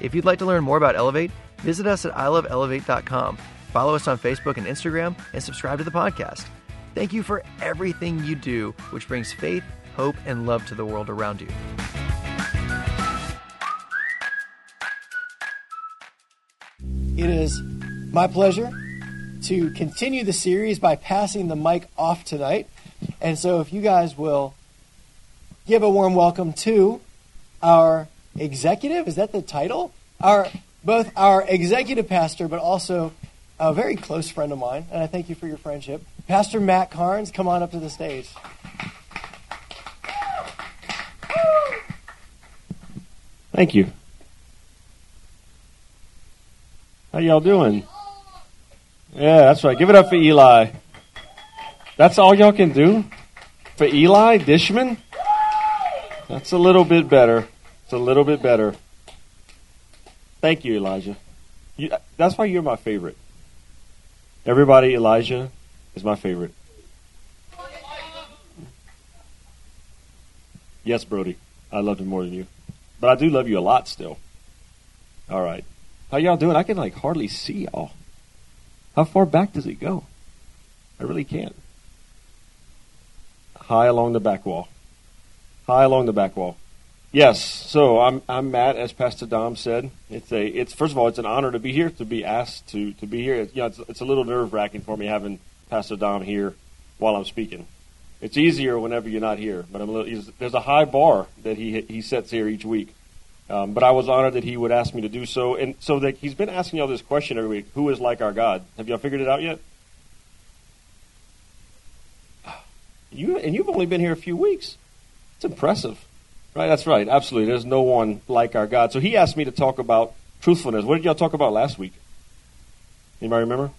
If you'd like to learn more about Elevate, visit us at iloveelevate.com. Follow us on Facebook and Instagram, and subscribe to the podcast. Thank you for everything you do, which brings faith, hope, and love to the world around you. It is my pleasure to continue the series by passing the mic off tonight. And so, if you guys will give a warm welcome to our executive, is that the title? Our both our executive pastor, but also a very close friend of mine, and I thank you for your friendship. Pastor Matt Carnes, come on up to the stage. Thank you. How y'all doing? Yeah, that's right. Give it up for Eli. That's all y'all can do? For Eli Dishman? That's a little bit better. It's a little bit better. Thank you, Elijah. You, that's why you're my favorite. Everybody, Elijah is my favorite. Yes, Brody. I love him more than you. But I do love you a lot still. All right. How y'all doing? I can like hardly see y'all. How far back does it go? I really can't. High along the back wall. High along the back wall. Yes. So I'm I'm Matt, as Pastor Dom said. It's a it's first of all it's an honor to be here to be asked to to be here. It's, you know, it's, it's a little nerve wracking for me having Pastor Dom here while I'm speaking. It's easier whenever you're not here, but I'm a little, there's a high bar that he he sets here each week. Um, but I was honored that he would ask me to do so, and so that he's been asking y'all this question every week: Who is like our God? Have y'all figured it out yet? You and you've only been here a few weeks. It's impressive. Right, that's right. Absolutely. There's no one like our God. So he asked me to talk about truthfulness. What did y'all talk about last week? Anybody remember?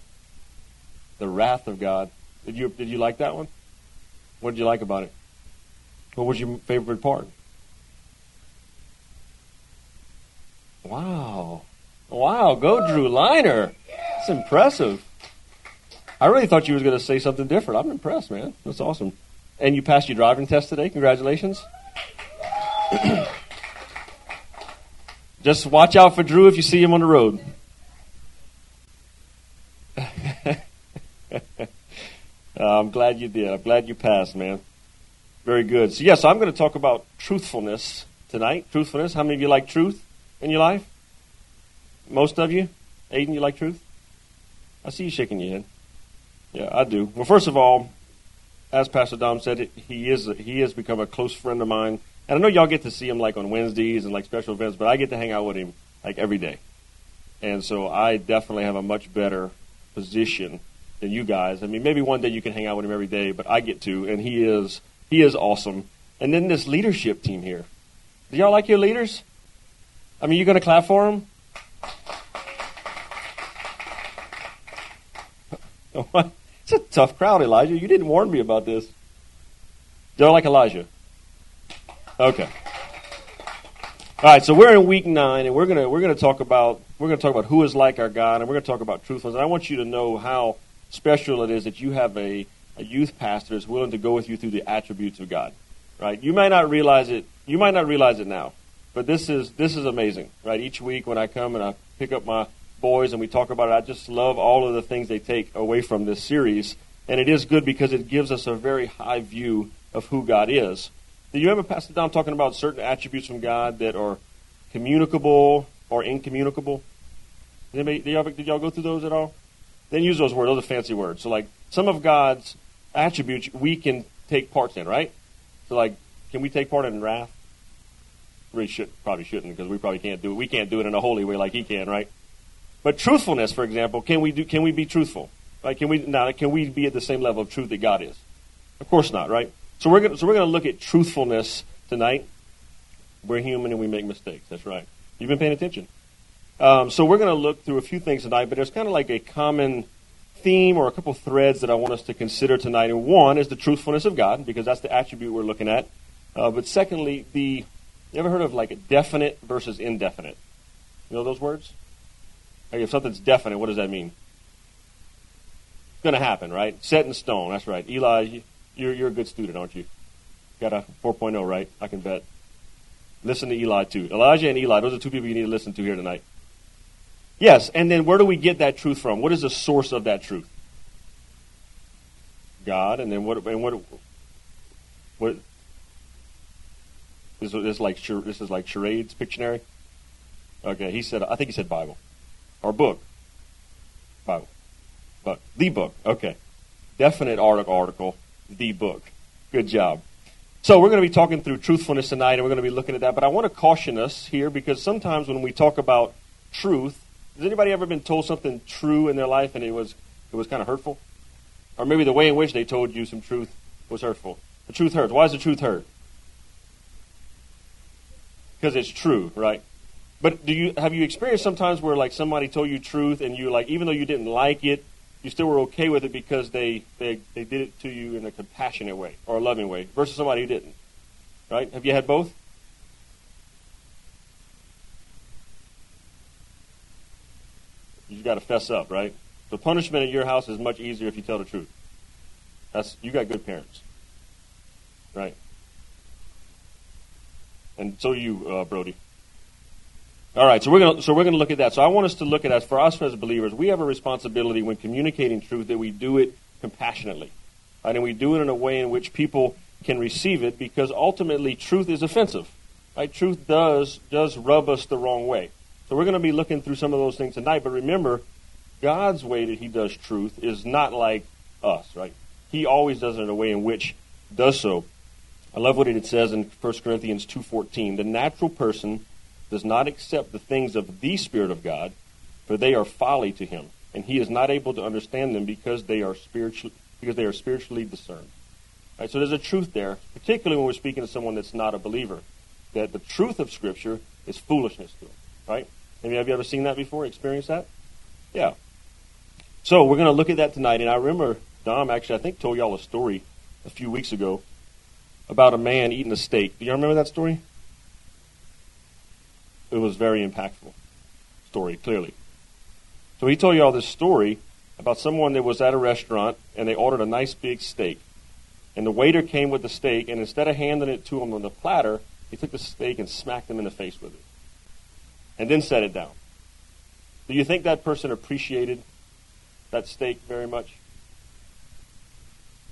The wrath of God. Did you did you like that one? What did you like about it? What was your favorite part? Wow. Wow, go Drew Liner. That's impressive. I really thought you was going to say something different. I'm impressed, man. That's awesome. And you passed your driving test today. Congratulations. Just watch out for Drew if you see him on the road. uh, I'm glad you did. I'm glad you passed, man. Very good. So, yes, yeah, so I'm going to talk about truthfulness tonight. Truthfulness. How many of you like truth in your life? Most of you? Aiden, you like truth? I see you shaking your head. Yeah, I do. Well, first of all, as Pastor Dom said, he is he has become a close friend of mine. And I know y'all get to see him like on Wednesdays and like special events, but I get to hang out with him like every day. And so I definitely have a much better position than you guys. I mean, maybe one day you can hang out with him every day, but I get to, and he is he is awesome. And then this leadership team here. Do y'all like your leaders? I mean, you going to clap for them? it's a tough crowd, Elijah. You didn't warn me about this. Do y'all like Elijah? Okay. All right, so we're in week nine, and we're gonna we're gonna talk about we're gonna talk about who is like our God, and we're gonna talk about truthfulness. And I want you to know how special it is that you have a, a youth pastor that's willing to go with you through the attributes of God. Right? You might not realize it. You might not realize it now, but this is this is amazing. Right? Each week when I come and I pick up my boys and we talk about it, I just love all of the things they take away from this series, and it is good because it gives us a very high view of who God is. Do you ever Pastor Dom talking about certain attributes from God that are communicable or incommunicable? Anybody, did, y'all, did y'all go through those at all? Then use those words. Those are fancy words. So, like, some of God's attributes we can take part in, right? So, like, can we take part in wrath? We should probably shouldn't because we probably can't do it. We can't do it in a holy way like He can, right? But truthfulness, for example, can we do? Can we be truthful? Like, Can we now? Can we be at the same level of truth that God is? Of course not, right? So we're going so we're going to look at truthfulness tonight. We're human and we make mistakes. That's right. You've been paying attention. Um, so we're going to look through a few things tonight, but there's kind of like a common theme or a couple threads that I want us to consider tonight. And one is the truthfulness of God, because that's the attribute we're looking at. Uh, but secondly, the you ever heard of like a definite versus indefinite? You know those words? Like if something's definite, what does that mean? It's going to happen, right? Set in stone. That's right. Eli, you're, you're a good student, aren't you? Got a 4.0, right? I can bet. Listen to Eli too. Elijah and Eli, those are two people you need to listen to here tonight. Yes, and then where do we get that truth from? What is the source of that truth? God, and then what? And what? What? This, this is like this is like charades, Pictionary. Okay, he said. I think he said Bible, or book. Bible, but the book. Okay, definite article. Article. The book. Good job. So we're going to be talking through truthfulness tonight, and we're going to be looking at that. But I want to caution us here because sometimes when we talk about truth, has anybody ever been told something true in their life and it was it was kind of hurtful? Or maybe the way in which they told you some truth was hurtful. The truth hurts. Why is the truth hurt? Because it's true, right? But do you have you experienced sometimes where like somebody told you truth and you like even though you didn't like it, you still were okay with it because they, they, they did it to you in a compassionate way or a loving way versus somebody who didn't. Right? Have you had both? You've got to fess up, right? The punishment in your house is much easier if you tell the truth. That's you got good parents, right? And so you, uh, Brody. All right, so we're going to so we're going to look at that. So I want us to look at that for us as believers. We have a responsibility when communicating truth that we do it compassionately, right? and we do it in a way in which people can receive it because ultimately truth is offensive. Right? Truth does does rub us the wrong way. So we're going to be looking through some of those things tonight. But remember, God's way that He does truth is not like us, right? He always does it in a way in which does so. I love what it says in 1 Corinthians 2.14. The natural person does not accept the things of the Spirit of God, for they are folly to him, and he is not able to understand them because they are spiritually because they are spiritually discerned. Right, so there's a truth there, particularly when we're speaking to someone that's not a believer, that the truth of Scripture is foolishness to them. Right? You, have you ever seen that before? Experienced that? Yeah. So we're going to look at that tonight, and I remember Dom actually I think told y'all a story a few weeks ago about a man eating a steak. Do y'all remember that story? It was very impactful story, clearly. So he told you all this story about someone that was at a restaurant and they ordered a nice big steak. And the waiter came with the steak, and instead of handing it to him on the platter, he took the steak and smacked him in the face with it. And then set it down. Do you think that person appreciated that steak very much?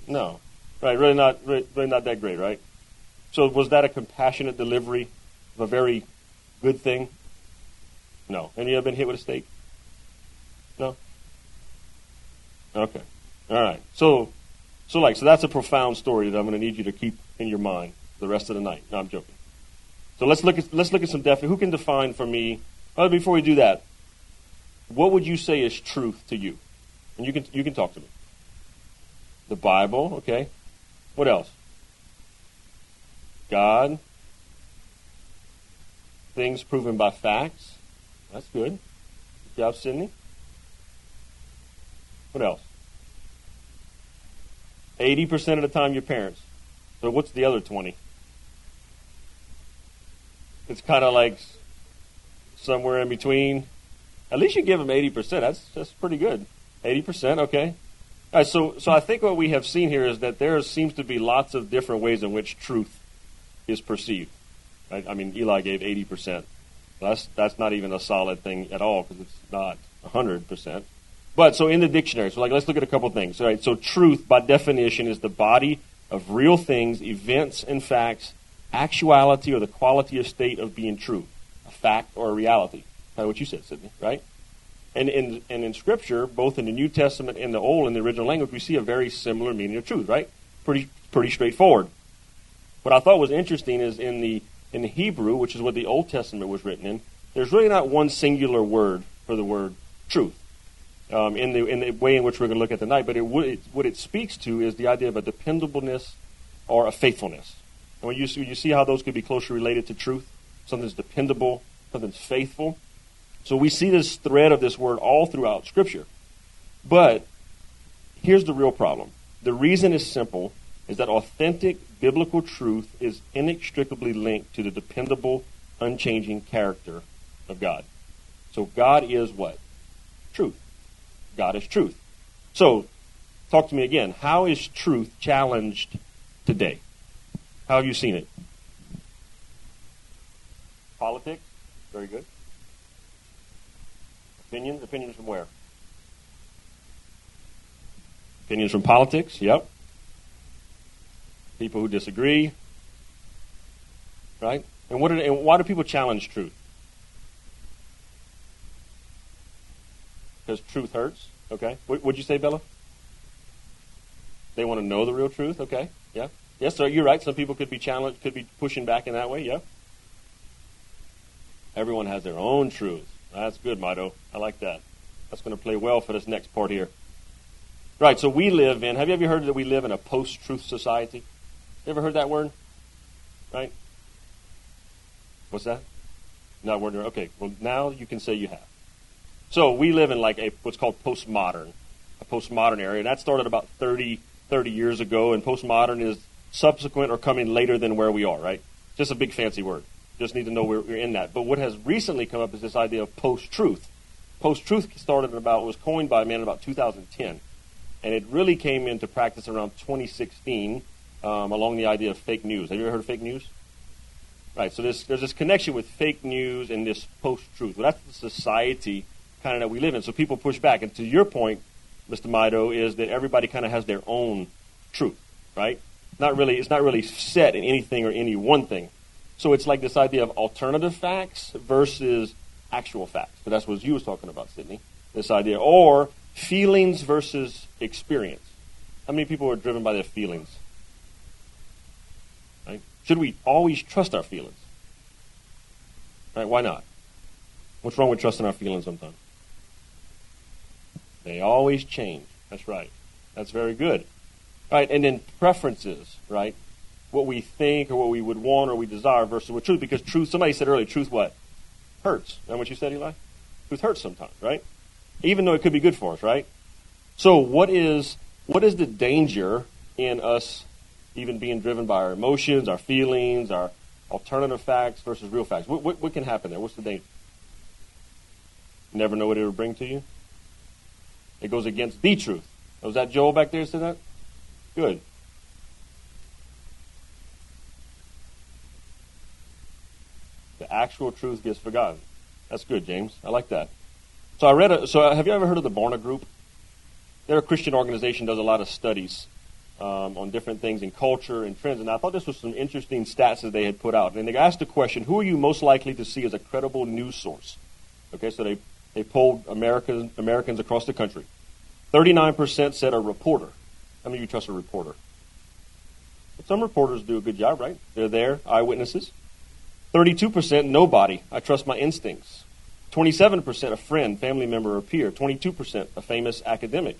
No. Right, really not really, really not that great, right? So was that a compassionate delivery of a very good thing? No. Any ever been hit with a steak? No? Okay. All right. So, so like, so that's a profound story that I'm going to need you to keep in your mind the rest of the night. No, I'm joking. So let's look at let's look at some definite. Who can define for me? Oh, before we do that, what would you say is truth to you? And you can you can talk to me. The Bible, okay. What else? God, things proven by facts. That's good. Good job, Sydney. What else? 80% of the time, your parents. So what's the other 20? It's kind of like somewhere in between. At least you give them 80%. That's, that's pretty good. 80%, okay. All right, so, so I think what we have seen here is that there seems to be lots of different ways in which truth is perceived. I, I mean, Eli gave 80%. That's, that's not even a solid thing at all because it's not 100%. But so in the dictionary, so like let's look at a couple things. All right, so truth by definition is the body of real things, events, and facts, actuality or the quality or state of being true, a fact or a reality. Kind of what you said, Sydney, right? And in and in Scripture, both in the New Testament and the Old, in the original language, we see a very similar meaning of truth, right? Pretty pretty straightforward. What I thought was interesting is in the in Hebrew, which is what the Old Testament was written in, there's really not one singular word for the word truth. Um, in, the, in the way in which we're going to look at tonight, but it, it, what it speaks to is the idea of a dependableness or a faithfulness. And when you, see, you see how those could be closely related to truth, something's dependable, something's faithful. So we see this thread of this word all throughout Scripture. But here's the real problem. The reason is simple is that authentic biblical truth is inextricably linked to the dependable, unchanging character of God. So God is what? Truth. God is truth. So, talk to me again. How is truth challenged today? How have you seen it? Politics? Very good. Opinions? Opinions from where? Opinions from politics? Yep. People who disagree. Right? And, what and why do people challenge truth? Because truth hurts. Okay. What would you say, Bella? They want to know the real truth. Okay. Yeah. Yes, sir. You're right. Some people could be challenged, could be pushing back in that way. Yeah. Everyone has their own truth. That's good, Mito. I like that. That's going to play well for this next part here. Right, so we live in, have you ever heard that we live in a post truth society? You ever heard that word? Right? What's that? Not word. Okay, well, now you can say you have. So we live in like a what's called postmodern, a postmodern area. That started about 30, 30 years ago, and postmodern is subsequent or coming later than where we are, right? Just a big fancy word. Just need to know we're, we're in that. But what has recently come up is this idea of post-truth. Post-truth started about was coined by a man in about 2010, and it really came into practice around 2016 um, along the idea of fake news. Have you ever heard of fake news? Right. So there's there's this connection with fake news and this post-truth. Well, that's the society kind of that we live in. So people push back. And to your point, Mr. Mido, is that everybody kind of has their own truth, right? Not really. It's not really set in anything or any one thing. So it's like this idea of alternative facts versus actual facts. But that's what you was talking about, Sydney. This idea. Or feelings versus experience. How many people are driven by their feelings? Should we always trust our feelings? Right? Why not? What's wrong with trusting our feelings sometimes? They always change. That's right. That's very good. Right? And then preferences, right? what we think or what we would want or we desire versus what truth. Because truth, somebody said earlier, truth what? Hurts. Is what you said, Eli? Truth hurts sometimes, right? Even though it could be good for us, right? So what is what is the danger in us even being driven by our emotions, our feelings, our alternative facts versus real facts? What, what, what can happen there? What's the danger? never know what it will bring to you? It goes against the truth. Oh, Was that Joel back there said that? Good. The actual truth gets forgotten. That's good, James. I like that. So I read. A, so have you ever heard of the Barna Group? They're a Christian organization. Does a lot of studies um, on different things in culture and trends. And I thought this was some interesting stats that they had put out. And they asked the question: Who are you most likely to see as a credible news source? Okay, so they they polled Americans Americans across the country. Thirty-nine percent said a reporter. How many of you trust a reporter? But some reporters do a good job, right? They're there, eyewitnesses. 32% nobody. I trust my instincts. 27% a friend, family member, or peer. 22% a famous academic.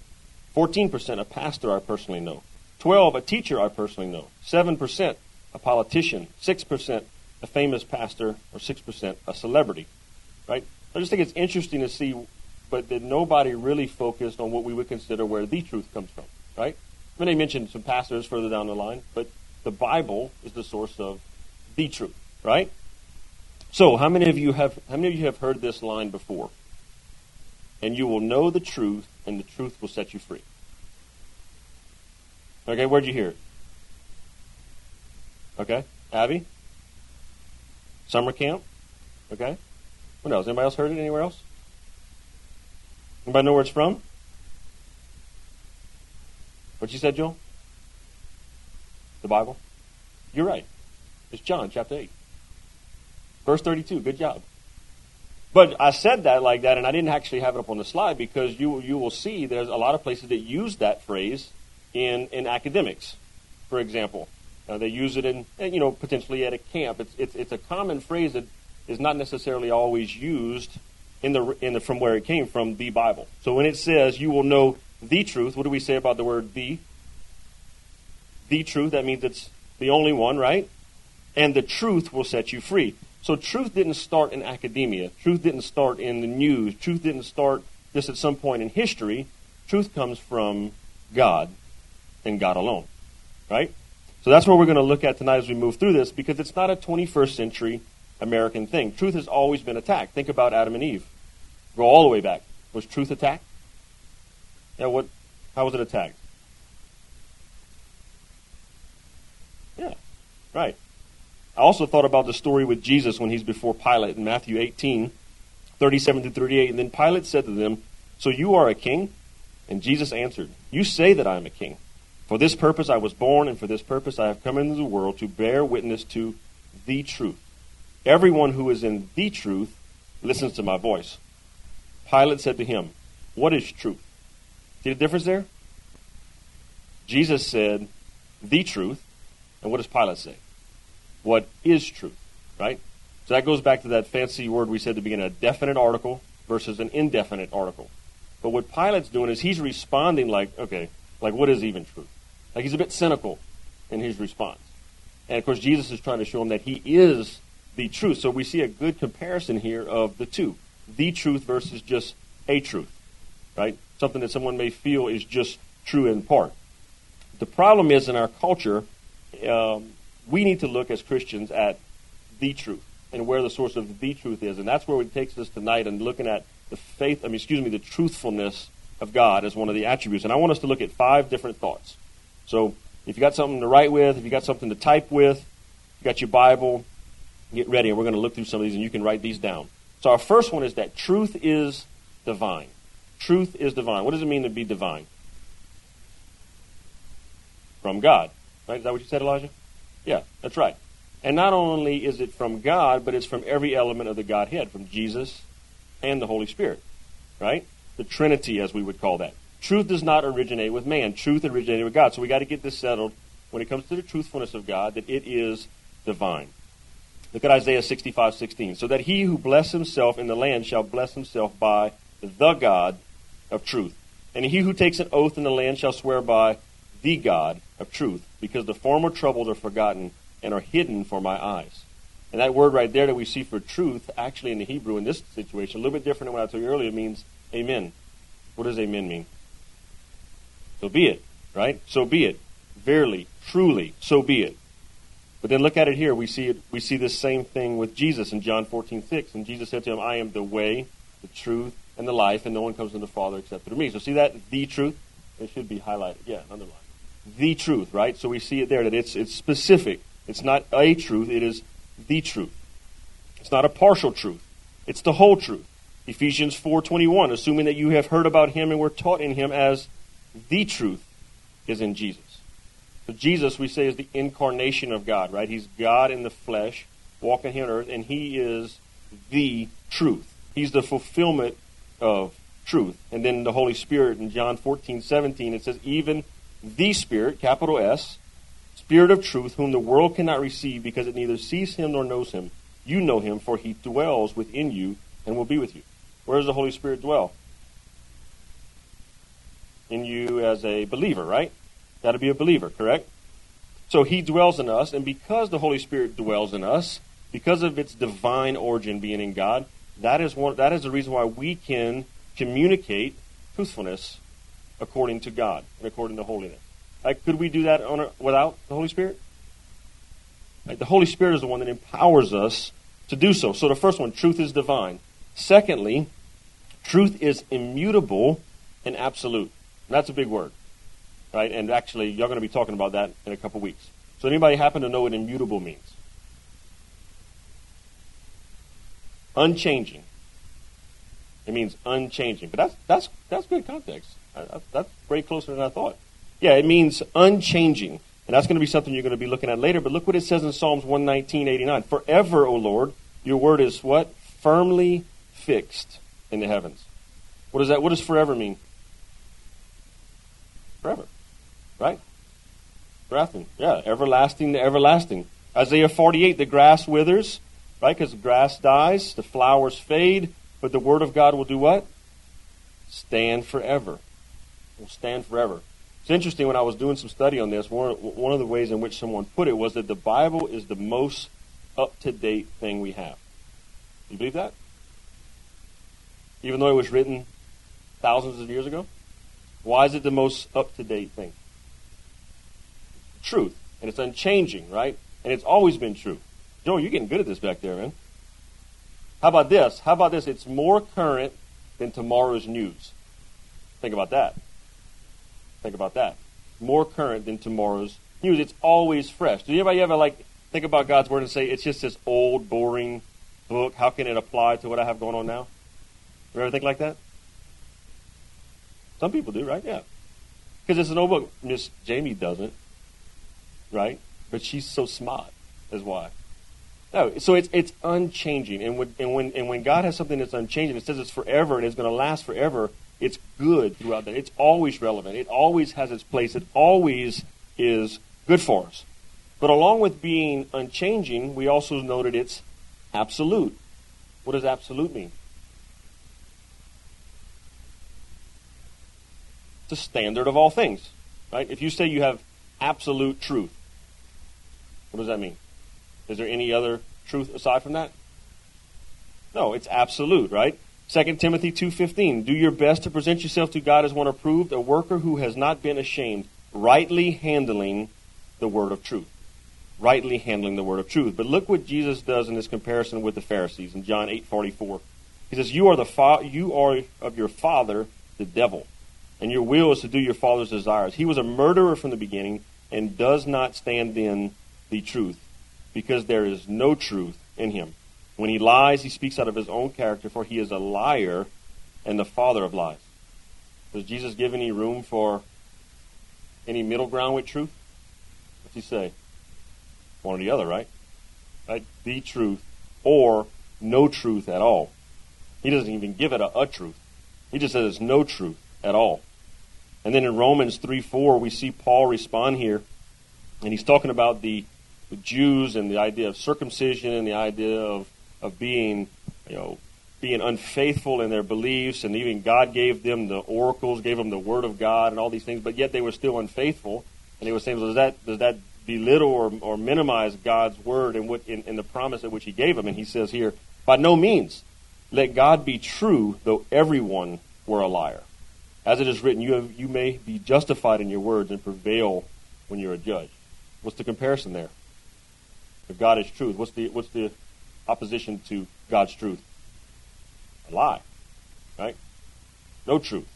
14% a pastor I personally know. 12 a teacher I personally know. 7% a politician. 6% a famous pastor, or 6% a celebrity. Right? I just think it's interesting to see, but that nobody really focused on what we would consider where the truth comes from. Right? I mean, they mentioned some pastors further down the line, but the Bible is the source of the truth. Right? So, how many of you have how many of you have heard this line before? And you will know the truth, and the truth will set you free. Okay, where'd you hear it? Okay, Abby. Summer camp. Okay. What else? Anybody else heard it anywhere else? Anybody know where it's from? What you said, Joel? The Bible. You're right. It's John chapter eight. Verse 32, good job. But I said that like that, and I didn't actually have it up on the slide because you, you will see there's a lot of places that use that phrase in, in academics, for example. Uh, they use it in, you know, potentially at a camp. It's, it's, it's a common phrase that is not necessarily always used in the, in the, from where it came from, the Bible. So when it says you will know the truth, what do we say about the word the? The truth, that means it's the only one, right? And the truth will set you free. So truth didn't start in academia. Truth didn't start in the news. Truth didn't start just at some point in history. Truth comes from God and God alone. Right? So that's what we're going to look at tonight as we move through this because it's not a 21st century American thing. Truth has always been attacked. Think about Adam and Eve. Go all the way back. Was truth attacked? Yeah, what how was it attacked? Yeah. Right. I also thought about the story with Jesus when he's before Pilate in Matthew 18, 37 to 38. And then Pilate said to them, So you are a king? And Jesus answered, You say that I am a king. For this purpose I was born, and for this purpose I have come into the world to bear witness to the truth. Everyone who is in the truth listens to my voice. Pilate said to him, What is truth? See the difference there? Jesus said, The truth. And what does Pilate say? What is truth? Right? So that goes back to that fancy word we said to begin a definite article versus an indefinite article. But what Pilate's doing is he's responding like, okay, like what is even truth? Like he's a bit cynical in his response. And of course, Jesus is trying to show him that he is the truth. So we see a good comparison here of the two the truth versus just a truth, right? Something that someone may feel is just true in part. The problem is in our culture, um, we need to look as Christians at the truth and where the source of the truth is. And that's where it takes us tonight and looking at the faith, I mean, excuse me, the truthfulness of God as one of the attributes. And I want us to look at five different thoughts. So if you got something to write with, if you got something to type with, you got your Bible, get ready, and we're going to look through some of these, and you can write these down. So our first one is that truth is divine. Truth is divine. What does it mean to be divine? From God. Right? Is that what you said, Elijah? Yeah, that's right. And not only is it from God, but it's from every element of the Godhead, from Jesus and the Holy Spirit. Right? The Trinity, as we would call that. Truth does not originate with man. Truth originated with God. So we got to get this settled when it comes to the truthfulness of God that it is divine. Look at Isaiah 65, 16. So that he who bless himself in the land shall bless himself by the God of truth. And he who takes an oath in the land shall swear by the God of truth, because the former troubles are forgotten and are hidden for my eyes. And that word right there that we see for truth, actually in the Hebrew in this situation, a little bit different than what I told you earlier, means amen. What does amen mean? So be it, right? So be it. Verily, truly, so be it. But then look at it here. We see it, we see this same thing with Jesus in John 14, 6. And Jesus said to him, I am the way, the truth, and the life, and no one comes to the Father except through me. So see that? The truth? It should be highlighted. Yeah, underlined. The truth, right? So we see it there that it's it's specific. It's not a truth, it is the truth. It's not a partial truth. It's the whole truth. Ephesians 4:21, assuming that you have heard about him and were taught in him as the truth is in Jesus. So Jesus, we say, is the incarnation of God, right? He's God in the flesh, walking here on earth, and he is the truth. He's the fulfillment of truth. And then the Holy Spirit in John 14, 17, it says, even the Spirit, capital S, Spirit of truth, whom the world cannot receive because it neither sees him nor knows him. You know him, for he dwells within you and will be with you. Where does the Holy Spirit dwell? In you as a believer, right? Got to be a believer, correct? So he dwells in us, and because the Holy Spirit dwells in us, because of its divine origin being in God, that is one that is the reason why we can communicate truthfulness according to God and according to holiness. Like, could we do that a, without the Holy Spirit? Like, the Holy Spirit is the one that empowers us to do so. So the first one, truth is divine. Secondly, truth is immutable and absolute. That's a big word, right? And actually, you're going to be talking about that in a couple weeks. So anybody happen to know what immutable means? Unchanging. It means unchanging. But that's that's that's good context. That's way closer than I thought. Yeah, it means unchanging. And that's going to be something you're going to be looking at later. But look what it says in Psalms 119, 89. Forever, O Lord, your word is what? Firmly fixed in the heavens. What does that? What does forever mean? Forever, right? Everlasting, yeah, everlasting to everlasting. Isaiah 48, the grass withers, right? Because the grass dies, the flowers fade, but the word of God will do what? Stand forever. Will stand forever. It's interesting when I was doing some study on this. One, one of the ways in which someone put it was that the Bible is the most up to date thing we have. Do you believe that? Even though it was written thousands of years ago? Why is it the most up to date thing? Truth. And it's unchanging, right? And it's always been true. Joe, you're getting good at this back there, man. How about this? How about this? It's more current than tomorrow's news. Think about that. Think about that. More current than tomorrow's news. It's always fresh. Do anybody ever like think about God's word and say it's just this old, boring book? How can it apply to what I have going on now? You ever think like that? Some people do, right? Yeah. Because it's an old book. Miss Jamie doesn't, right? But she's so smart, is why. No, so it's it's unchanging, and when and when and when God has something that's unchanging, it says it's forever and it's going to last forever. It's good throughout that. It's always relevant. It always has its place. It always is good for us. But along with being unchanging, we also noted it's absolute. What does absolute mean? The standard of all things. Right? If you say you have absolute truth, what does that mean? Is there any other truth aside from that? No, it's absolute, right? 2 Timothy 2:15 Do your best to present yourself to God as one approved, a worker who has not been ashamed, rightly handling the word of truth. Rightly handling the word of truth. But look what Jesus does in this comparison with the Pharisees in John 8:44. He says, "You are the fa- you are of your father, the devil, and your will is to do your father's desires. He was a murderer from the beginning and does not stand in the truth, because there is no truth in him. When he lies, he speaks out of his own character, for he is a liar and the father of lies. Does Jesus give any room for any middle ground with truth? What's he say? One or the other, right? Right? The truth or no truth at all. He doesn't even give it a, a truth. He just says it's no truth at all. And then in Romans 3 4, we see Paul respond here, and he's talking about the, the Jews and the idea of circumcision and the idea of, of being, you know, being unfaithful in their beliefs, and even God gave them the oracles, gave them the word of God, and all these things, but yet they were still unfaithful. And he was saying, well, does that does that belittle or, or minimize God's word and what in, in the promise at which He gave them? And he says here, by no means, let God be true, though everyone were a liar. As it is written, you, have, you may be justified in your words and prevail when you're a judge. What's the comparison there? If God is truth, what's the, what's the opposition to God's truth? A lie, right? No truth.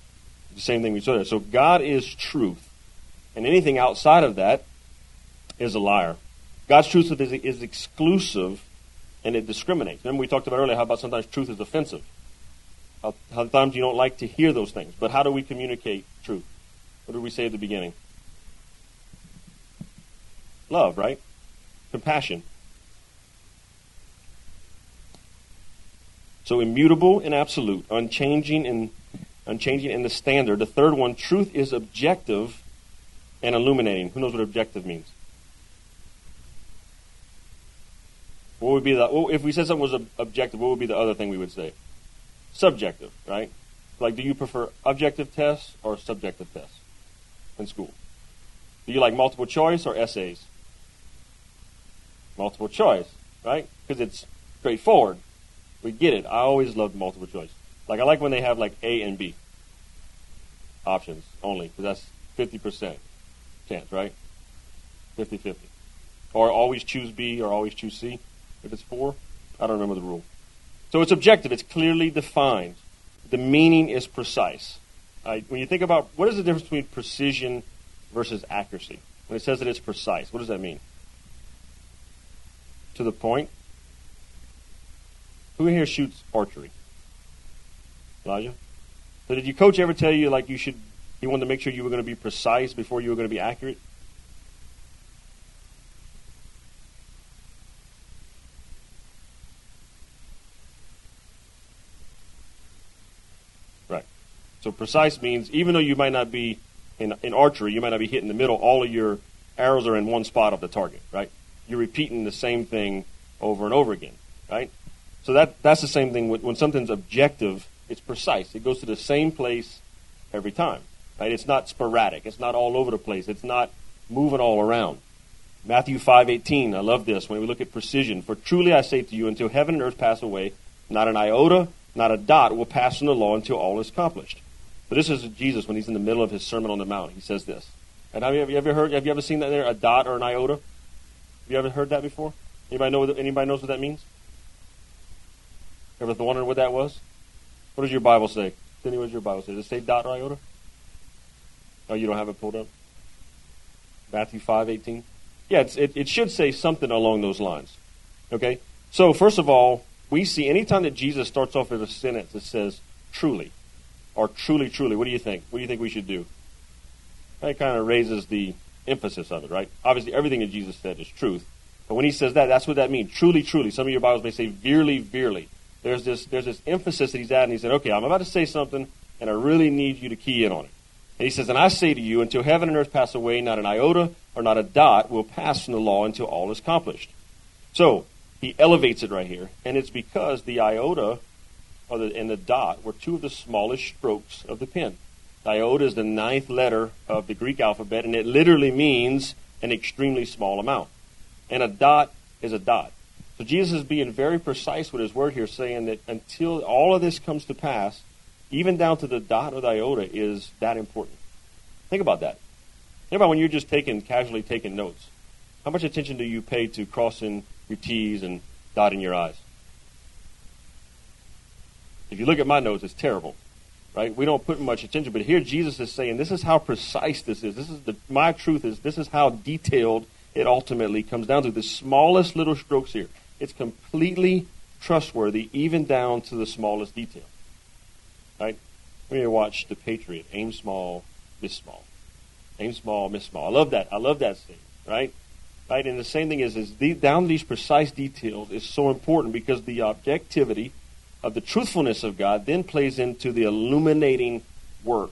The same thing we saw there. So God is truth, and anything outside of that is a liar. God's truth is, is exclusive, and it discriminates. Remember we talked about earlier how about sometimes truth is offensive. Sometimes you don't like to hear those things. But how do we communicate truth? What did we say at the beginning? Love, right? Compassion. So immutable and absolute, unchanging and unchanging in the standard. The third one, truth is objective and illuminating. Who knows what objective means? What would be the if we said something was objective? What would be the other thing we would say? Subjective, right? Like, do you prefer objective tests or subjective tests in school? Do you like multiple choice or essays? Multiple choice, right? Because it's straightforward. We get it. I always loved multiple choice. Like, I like when they have like A and B options only, because that's 50% chance, right? 50 50. Or always choose B or always choose C if it's four. I don't remember the rule. So it's objective, it's clearly defined. The meaning is precise. Uh, when you think about what is the difference between precision versus accuracy? When it says that it's precise, what does that mean? To the point? Who here shoots archery? Elijah? So did your coach ever tell you like you should he wanted to make sure you were going to be precise before you were going to be accurate? So precise means even though you might not be in, in archery, you might not be hitting the middle, all of your arrows are in one spot of the target, right? You're repeating the same thing over and over again, right? So that that's the same thing with, when something's objective, it's precise. It goes to the same place every time, right? It's not sporadic. It's not all over the place. It's not moving all around. Matthew 5:18. I love this when we look at precision. For truly I say to you, until heaven and earth pass away, not an iota, not a dot will pass from the law until all is accomplished. But this is Jesus when he's in the middle of his Sermon on the Mount. He says this. And have you ever heard? Have you ever seen that there? A dot or an iota? Have you ever heard that before? Anybody know? Anybody knows what that means? Ever wondered what that was? What does your Bible say? Cindy, what does your Bible say? Does it say dot or iota? Oh, you don't have it pulled up? Matthew 5, 18? Yeah, it, it should say something along those lines. Okay? So, first of all, we see anytime that Jesus starts off with a sentence that says truly, or truly, truly, what do you think? What do you think we should do? That kind of raises the emphasis of it, right? Obviously, everything that Jesus said is truth. But when he says that, that's what that means. Truly, truly. Some of your Bibles may say veerly, veerly. There's this, there's this emphasis that he's adding. He said, okay, I'm about to say something, and I really need you to key in on it. And he says, And I say to you, until heaven and earth pass away, not an iota or not a dot will pass from the law until all is accomplished. So, he elevates it right here, and it's because the iota the, and the dot were two of the smallest strokes of the pen. Iota is the ninth letter of the Greek alphabet, and it literally means an extremely small amount. And a dot is a dot. So Jesus is being very precise with his word here, saying that until all of this comes to pass, even down to the dot or the iota, is that important. Think about that. Think about when you're just taking casually taking notes. How much attention do you pay to crossing your T's and dotting your I's? If you look at my notes, it's terrible, right? We don't put much attention, but here Jesus is saying, "This is how precise this is. This is the my truth is. This is how detailed it ultimately comes down to. The smallest little strokes here. It's completely trustworthy, even down to the smallest detail. Right? We need to watch The Patriot. Aim small, miss small. Aim small, miss small. I love that. I love that thing. Right? Right? And the same thing is, is the, down these precise details is so important because the objectivity of the truthfulness of God then plays into the illuminating work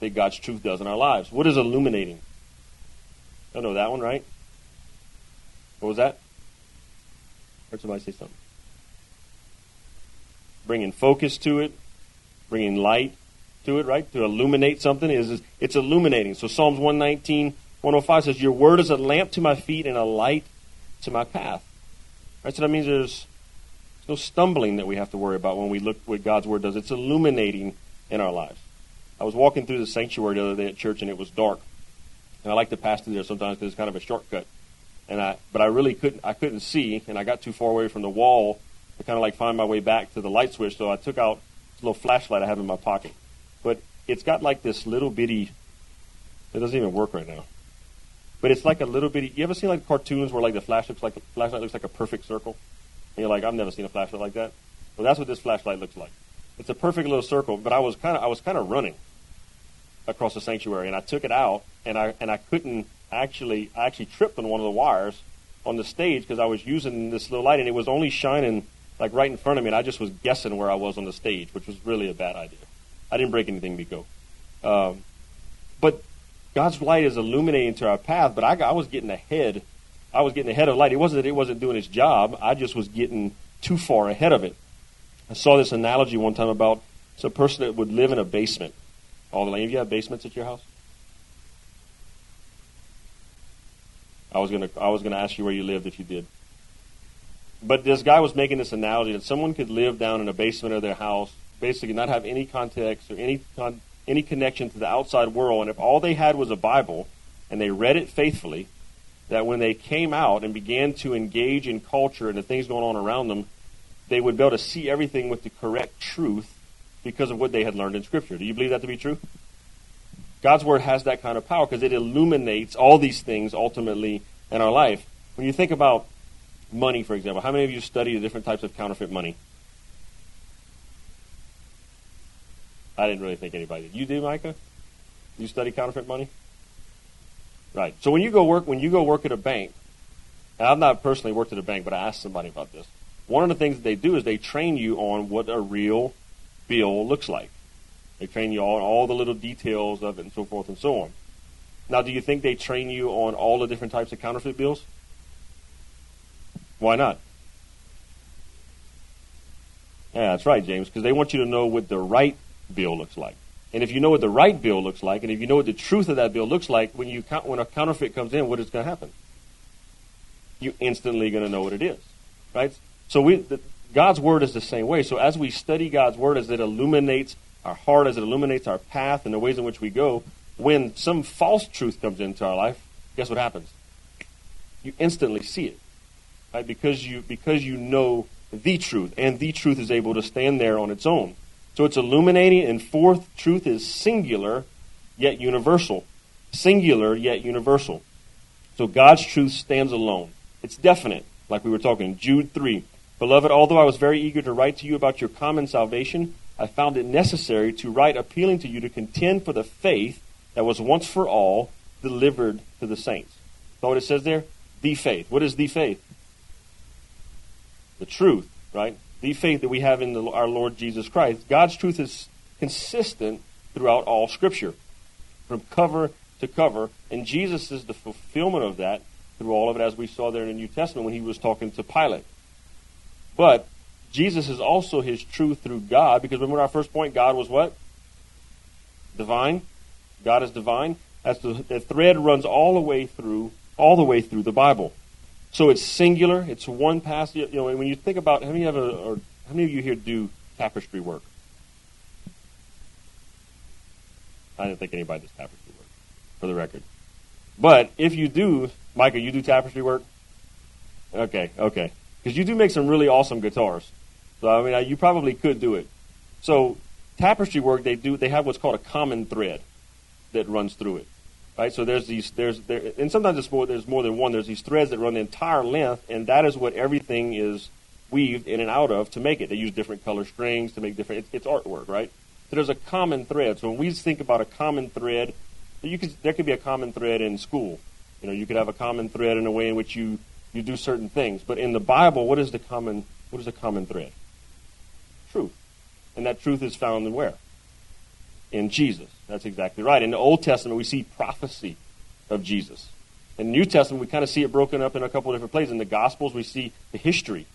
that God's truth does in our lives. What is illuminating? I know that one, right? What was that? Heard somebody say something. Bringing focus to it, bringing light to it, right? To illuminate something is it's illuminating. So Psalms 119, 105 says, "Your word is a lamp to my feet and a light to my path." Right. So that means there's no stumbling that we have to worry about when we look what God's word does. It's illuminating in our lives. I was walking through the sanctuary the other day at church and it was dark, and I like to pass through there sometimes because it's kind of a shortcut and I but I really couldn't I couldn't see, and I got too far away from the wall to kind of like find my way back to the light switch. So I took out this little flashlight I have in my pocket, but it's got like this little bitty. It doesn't even work right now, but it's like a little bitty. You ever seen like cartoons where like the flash looks like the flashlight looks like a perfect circle, you're like, I've never seen a flashlight like that. Well, that's what this flashlight looks like. It's a perfect little circle, but I was kind of I was kind of running across the sanctuary, and I took it out, and I and I couldn't actually I actually tripped on one of the wires on the stage because I was using this little light and it was only shining like right in front of me and I just was guessing where I was on the stage, which was really a bad idea. I didn't break anything, Miko. Um, but God's light is illuminating to our path, but I, I was getting ahead. I was getting ahead of light. It wasn't that it wasn't doing its job. I just was getting too far ahead of it. I saw this analogy one time about a person that would live in a basement. All the of you have basements at your house? I was gonna I was gonna ask you where you lived if you did. But this guy was making this analogy that someone could live down in a basement of their house, basically not have any context or any con- any connection to the outside world, and if all they had was a Bible and they read it faithfully, that when they came out and began to engage in culture and the things going on around them, they would be able to see everything with the correct truth because of what they had learned in Scripture. Do you believe that to be true? God's Word has that kind of power because it illuminates all these things ultimately in our life. When you think about money, for example, how many of you study the different types of counterfeit money? I didn't really think anybody did. You do, Micah? You study counterfeit money? Right. So when you go work when you go work at a bank, and I've not personally worked at a bank, but I asked somebody about this. One of the things that they do is they train you on what a real bill looks like. They train you on all the little details of it and so forth and so on. Now, do you think they train you on all the different types of counterfeit bills? Why not? Yeah, that's right, James, because they want you to know what the right bill looks like. And if you know what the right bill looks like, and if you know what the truth of that bill looks like, when you when a counterfeit comes in, what is going to happen? you instantly going to know what it is, right? So we, the, God's word is the same way. So as we study God's word, as it illuminates our heart, as it illuminates our path and the ways in which we go, when some false truth comes into our life, guess what happens? You instantly see it, right? Because you because you know the truth, and the truth is able to stand there on its own. So it's illuminating, and fourth, truth is singular yet universal. Singular yet universal. So God's truth stands alone. It's definite, like we were talking. Jude 3. Beloved, although I was very eager to write to you about your common salvation, I found it necessary to write appealing to you to contend for the faith that was once for all delivered to the saints. Know what it says there? The faith. What is the faith? The truth, right? The faith that we have in the, our Lord Jesus Christ. God's truth is consistent throughout all Scripture, from cover to cover, and Jesus is the fulfillment of that through all of it, as we saw there in the New Testament when he was talking to Pilate. But Jesus is also his truth through God, because remember our first point, God was what? Divine. God is divine. As the, the thread runs all the way through, all the way through the Bible. So it's singular. It's one passage. You know, when you think about how many of a, or how many of you here do tapestry work? I didn't think anybody does tapestry work, for the record. But if you do, Micah, you do tapestry work. Okay, okay, because you do make some really awesome guitars. So I mean, you probably could do it. So tapestry work, they do. They have what's called a common thread that runs through it. Right? So there's these, there's there, and sometimes it's more, there's more than one. There's these threads that run the entire length, and that is what everything is weaved in and out of to make it. They use different color strings to make different. It's, artwork, right? So there's a common thread. So when we think about a common thread, you could there could be a common thread in school. You know, you could have a common thread in a way in which you you do certain things. But in the Bible, what is the common what is the common thread? Truth, and that truth is found in where? In Jesus. That's exactly right. In the Old Testament, we see prophecy of Jesus. In the New Testament, we kind of see it broken up in a couple of different places. In the Gospels, we see the history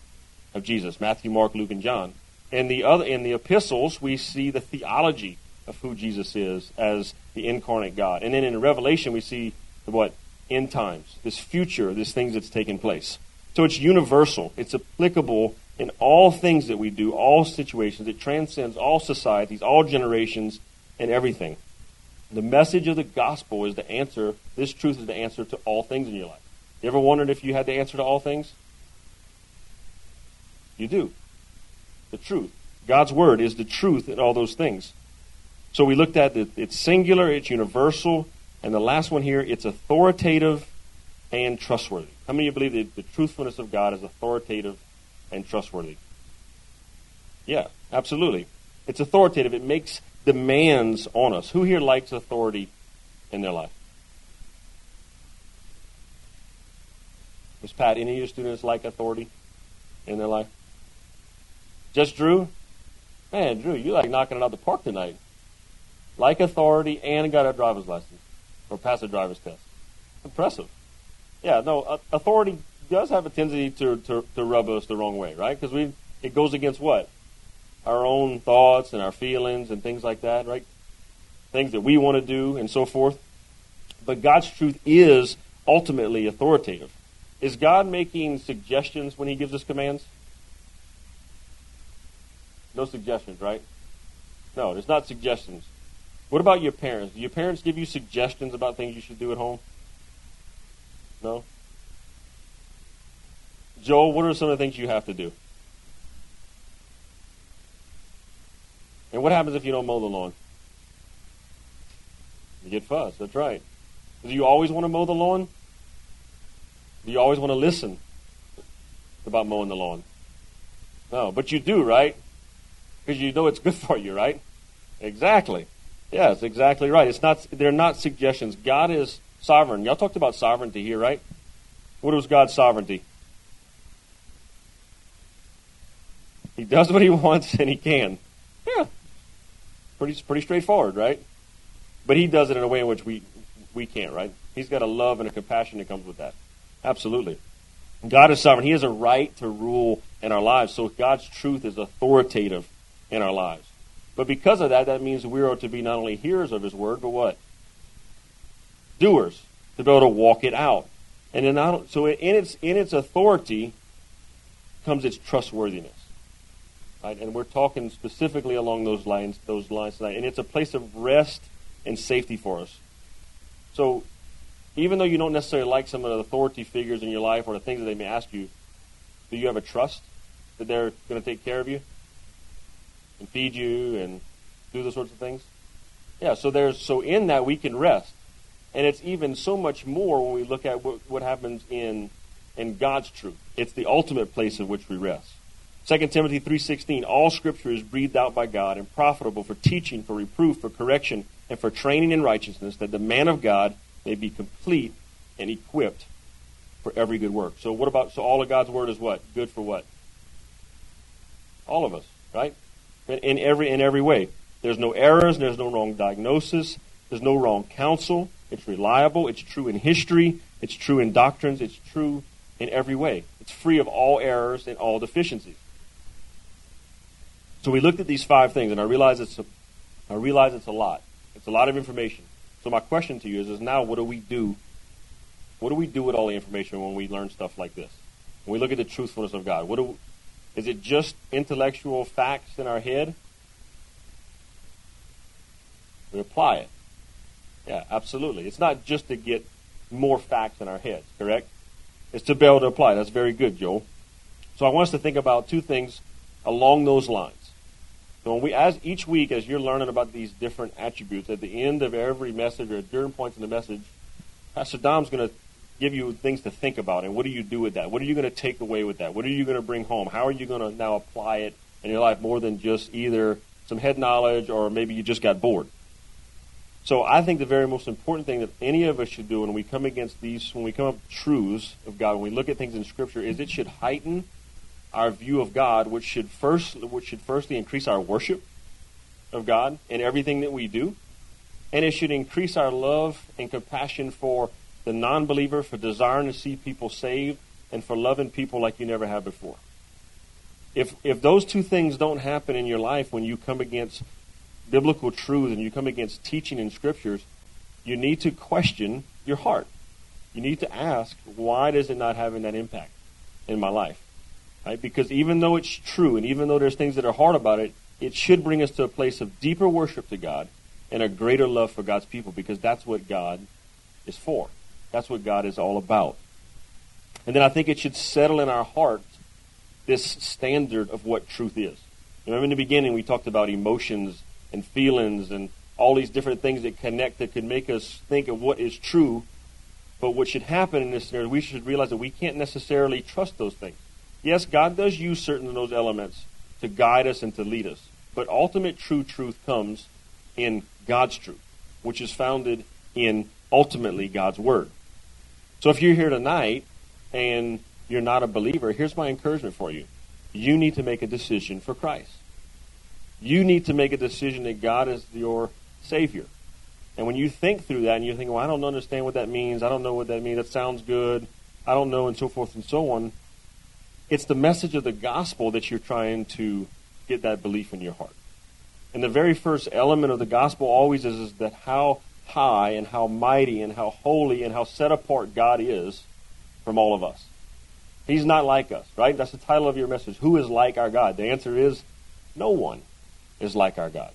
of Jesus Matthew, Mark, Luke, and John. In the, other, in the epistles, we see the theology of who Jesus is as the incarnate God. And then in Revelation, we see the what? End times, this future, this things that's taking place. So it's universal. It's applicable in all things that we do, all situations. It transcends all societies, all generations, and everything. The message of the gospel is the answer, this truth is the answer to all things in your life. You ever wondered if you had the answer to all things? You do. The truth. God's word is the truth in all those things. So we looked at it, it's singular, it's universal, and the last one here, it's authoritative and trustworthy. How many of you believe that the truthfulness of God is authoritative and trustworthy? Yeah, absolutely. It's authoritative. It makes demands on us. Who here likes authority in their life? Miss Pat, any of your students like authority in their life? Just Drew? Man, Drew, you like knocking it out the park tonight. Like authority and got a driver's license or pass a driver's test. Impressive. Yeah, no, authority does have a tendency to, to, to rub us the wrong way, right? Because we it goes against what? Our own thoughts and our feelings and things like that, right? Things that we want to do and so forth. But God's truth is ultimately authoritative. Is God making suggestions when He gives us commands? No suggestions, right? No, there's not suggestions. What about your parents? Do your parents give you suggestions about things you should do at home? No? Joel, what are some of the things you have to do? What happens if you don't mow the lawn? You get fussed. That's right. Do you always want to mow the lawn? Do you always want to listen about mowing the lawn? No, but you do, right? Because you know it's good for you, right? Exactly. Yes, exactly right. It's not. They're not suggestions. God is sovereign. Y'all talked about sovereignty here, right? What was God's sovereignty? He does what he wants and he can. Yeah, Pretty, pretty straightforward, right? But he does it in a way in which we, we can't, right? He's got a love and a compassion that comes with that. Absolutely. God is sovereign. He has a right to rule in our lives. So God's truth is authoritative in our lives. But because of that, that means we are to be not only hearers of his word, but what? Doers. To be able to walk it out. And then so in its in its authority comes its trustworthiness. Right? And we're talking specifically along those lines those lines tonight. And it's a place of rest and safety for us. So even though you don't necessarily like some of the authority figures in your life or the things that they may ask you, do you have a trust that they're going to take care of you and feed you and do those sorts of things? Yeah, so there's so in that we can rest. And it's even so much more when we look at what, what happens in in God's truth. It's the ultimate place in which we rest. 2 Timothy 3:16 All scripture is breathed out by God and profitable for teaching, for reproof, for correction, and for training in righteousness, that the man of God may be complete and equipped for every good work. So what about so all of God's word is what? Good for what? All of us, right? In, in every in every way. There's no errors, there's no wrong diagnosis, there's no wrong counsel. It's reliable, it's true in history, it's true in doctrines, it's true in every way. It's free of all errors and all deficiencies. So we looked at these five things, and I realize it's a, I realize it's a lot. It's a lot of information. So my question to you is, is now what do we do? What do we do with all the information when we learn stuff like this? When we look at the truthfulness of God, what do, is it just intellectual facts in our head? We apply it. Yeah, absolutely. It's not just to get more facts in our heads, correct? It's to be able to apply. That's very good, Joel. So I want us to think about two things along those lines. So when we, as each week, as you're learning about these different attributes, at the end of every message or during points in the message, Pastor Dom's going to give you things to think about. And what do you do with that? What are you going to take away with that? What are you going to bring home? How are you going to now apply it in your life more than just either some head knowledge or maybe you just got bored? So I think the very most important thing that any of us should do when we come against these, when we come up truths of God, when we look at things in Scripture, is it should heighten our view of God, which should first, which should firstly increase our worship of God in everything that we do, and it should increase our love and compassion for the non-believer, for desiring to see people saved, and for loving people like you never have before. If if those two things don't happen in your life when you come against biblical truth and you come against teaching in scriptures, you need to question your heart. You need to ask, why does it not having that impact in my life? Right? Because even though it's true and even though there's things that are hard about it, it should bring us to a place of deeper worship to God and a greater love for God's people because that's what God is for. That's what God is all about. And then I think it should settle in our heart this standard of what truth is. Remember in the beginning we talked about emotions and feelings and all these different things that connect that could make us think of what is true. But what should happen in this scenario, we should realize that we can't necessarily trust those things. Yes, God does use certain of those elements to guide us and to lead us. But ultimate true truth comes in God's truth, which is founded in ultimately God's Word. So if you're here tonight and you're not a believer, here's my encouragement for you. You need to make a decision for Christ. You need to make a decision that God is your Savior. And when you think through that and you think, well, I don't understand what that means, I don't know what that means, that sounds good, I don't know, and so forth and so on, it's the message of the gospel that you're trying to get that belief in your heart. And the very first element of the gospel always is, is that how high and how mighty and how holy and how set apart God is from all of us. He's not like us, right? That's the title of your message. Who is like our God? The answer is no one is like our God.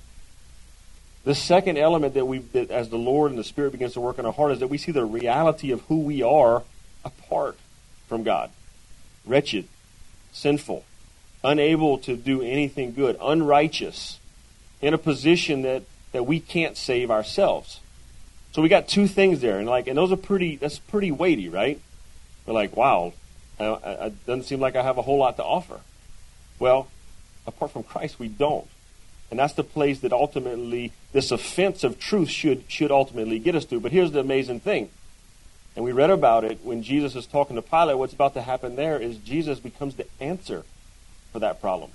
The second element that we, that as the Lord and the Spirit begins to work in our heart, is that we see the reality of who we are apart from God. Wretched, sinful, unable to do anything good, unrighteous, in a position that, that we can't save ourselves. So we got two things there, and like, and those are pretty. That's pretty weighty, right? We're like, wow, it doesn't seem like I have a whole lot to offer. Well, apart from Christ, we don't, and that's the place that ultimately this offense of truth should should ultimately get us to. But here's the amazing thing: and we read about it when Jesus is talking to Pilate. What's about to happen there is Jesus becomes the answer for that problem.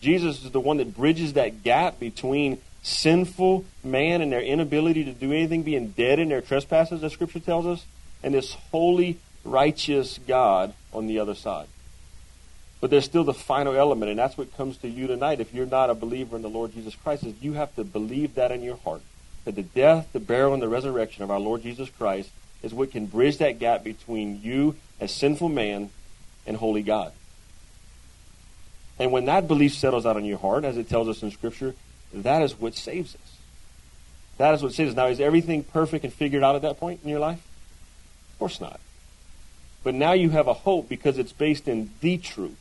Jesus is the one that bridges that gap between sinful man and their inability to do anything, being dead in their trespasses, as Scripture tells us, and this holy, righteous God on the other side. But there's still the final element, and that's what comes to you tonight. If you're not a believer in the Lord Jesus Christ, is you have to believe that in your heart. That the death, the burial, and the resurrection of our Lord Jesus Christ is what can bridge that gap between you as sinful man and holy God. And when that belief settles out in your heart, as it tells us in Scripture, that is what saves us. That is what saves us. Now, is everything perfect and figured out at that point in your life? Of course not. But now you have a hope because it's based in the truth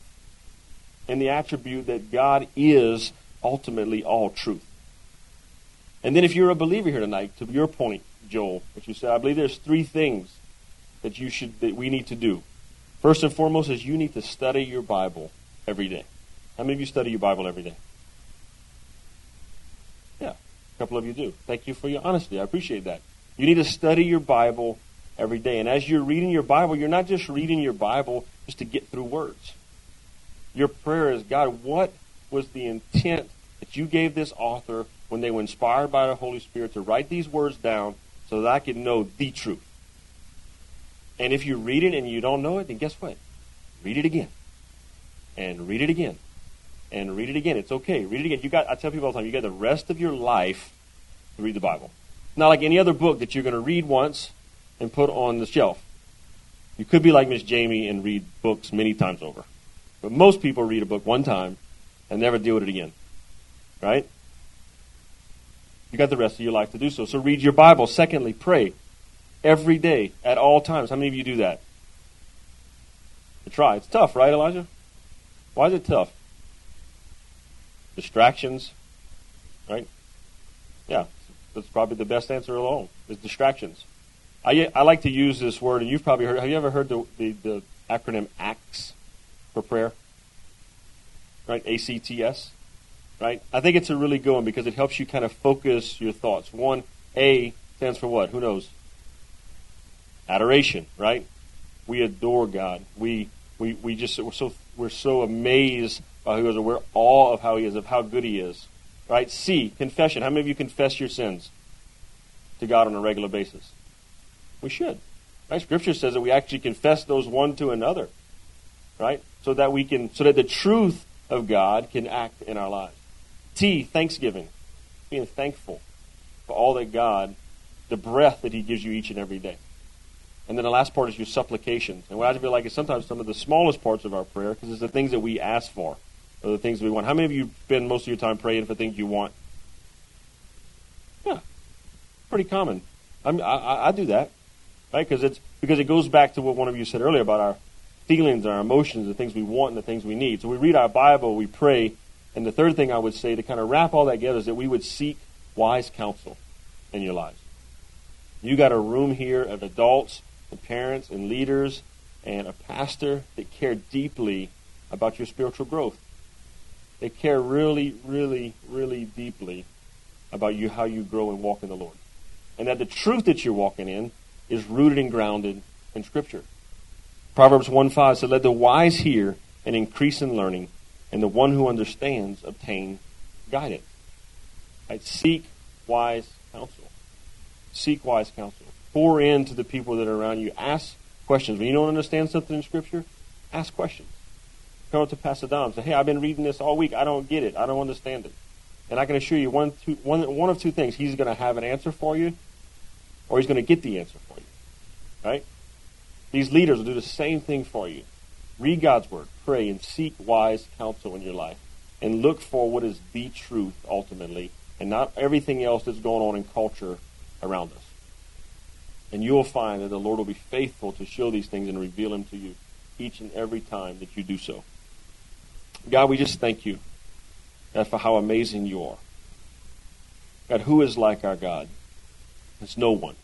and the attribute that God is ultimately all truth. And then if you're a believer here tonight, to your point, Joel, which you said, I believe there's three things that you should that we need to do. First and foremost is you need to study your Bible every day. How many of you study your Bible every day? Yeah, a couple of you do. Thank you for your honesty. I appreciate that. You need to study your Bible every day. And as you're reading your Bible, you're not just reading your Bible just to get through words. Your prayer is, God, what was the intent that you gave this author when they were inspired by the Holy Spirit to write these words down so that I can know the truth? And if you read it and you don't know it, then guess what? Read it again. And read it again. And read it again. It's okay. Read it again. You got I tell people all the time, you got the rest of your life to read the Bible. Not like any other book that you're going to read once and put on the shelf. You could be like Miss Jamie and read books many times over. But most people read a book one time and never deal with it again. Right? You got the rest of your life to do so. So read your Bible. Secondly, pray every day at all times. How many of you do that? To try. It's tough, right, Elijah? Why is it tough? Distractions, right? Yeah, that's probably the best answer alone is distractions. I, I like to use this word, and you've probably heard. Have you ever heard the, the, the acronym ACTS for prayer? Right, A C T S. Right. I think it's a really good one because it helps you kind of focus your thoughts. One A stands for what? Who knows? Adoration. Right. We adore God. We we we just we're so we're so amazed by who he is. We're awe of how he is, of how good he is. Right. C confession. How many of you confess your sins to God on a regular basis? We should. Right? Scripture says that we actually confess those one to another. Right? So that we can so that the truth of God can act in our lives. T, thanksgiving. Being thankful for all that God, the breath that He gives you each and every day. And then the last part is your supplications. And what I feel like is sometimes some of the smallest parts of our prayer, because it's the things that we ask for, or the things we want. How many of you spend most of your time praying for things you want? Yeah, pretty common. I, I, I do that right? Because it's because it goes back to what one of you said earlier about our feelings, our emotions, the things we want, and the things we need. So we read our Bible, we pray, and the third thing I would say to kind of wrap all that together is that we would seek wise counsel in your lives. You got a room here of adults and parents and leaders and a pastor that care deeply about your spiritual growth. They care really, really, really deeply about you how you grow and walk in the Lord. And that the truth that you're walking in is rooted and grounded in Scripture. Proverbs 1 5 said, Let the wise hear and increase in learning, and the one who understands obtain guidance. Right? Seek wise counsel. Seek wise counsel. Pour into the people that are around you. Ask questions. When you don't understand something in Scripture, ask questions. Come up to Pastor Dom say, Hey, I've been reading this all week. I don't get it. I don't understand it. And I can assure you one, two, one, one of two things. He's going to have an answer for you, or he's going to get the answer for you. Right? These leaders will do the same thing for you. Read God's word, pray, and seek wise counsel in your life. And look for what is the truth ultimately, and not everything else that's going on in culture around us. And you will find that the Lord will be faithful to show these things and reveal them to you each and every time that you do so. God, we just thank you God, for how amazing you are. God, who is like our God? There's no one.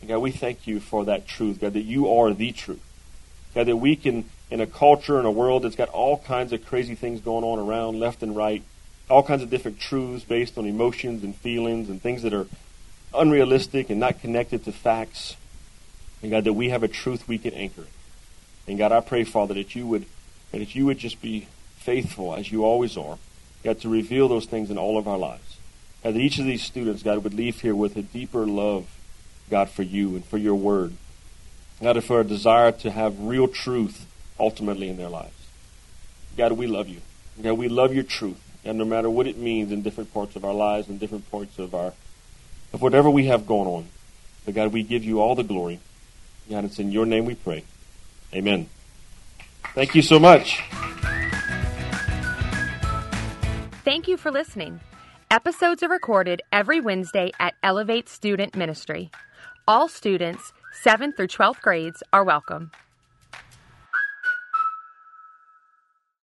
And God, we thank you for that truth, God, that you are the truth. God, that we can, in a culture, and a world that's got all kinds of crazy things going on around, left and right, all kinds of different truths based on emotions and feelings and things that are unrealistic and not connected to facts. And God, that we have a truth we can anchor. And God, I pray, Father, that you would that if you would just be faithful as you always are, God, to reveal those things in all of our lives. God, that each of these students, God, would leave here with a deeper love God, for you and for your word. God, for a desire to have real truth ultimately in their lives. God, we love you. God, we love your truth. And no matter what it means in different parts of our lives and different parts of our of whatever we have going on, But God, we give you all the glory. God, it's in your name we pray. Amen. Thank you so much. Thank you for listening. Episodes are recorded every Wednesday at Elevate Student Ministry. All students, 7th through 12th grades, are welcome.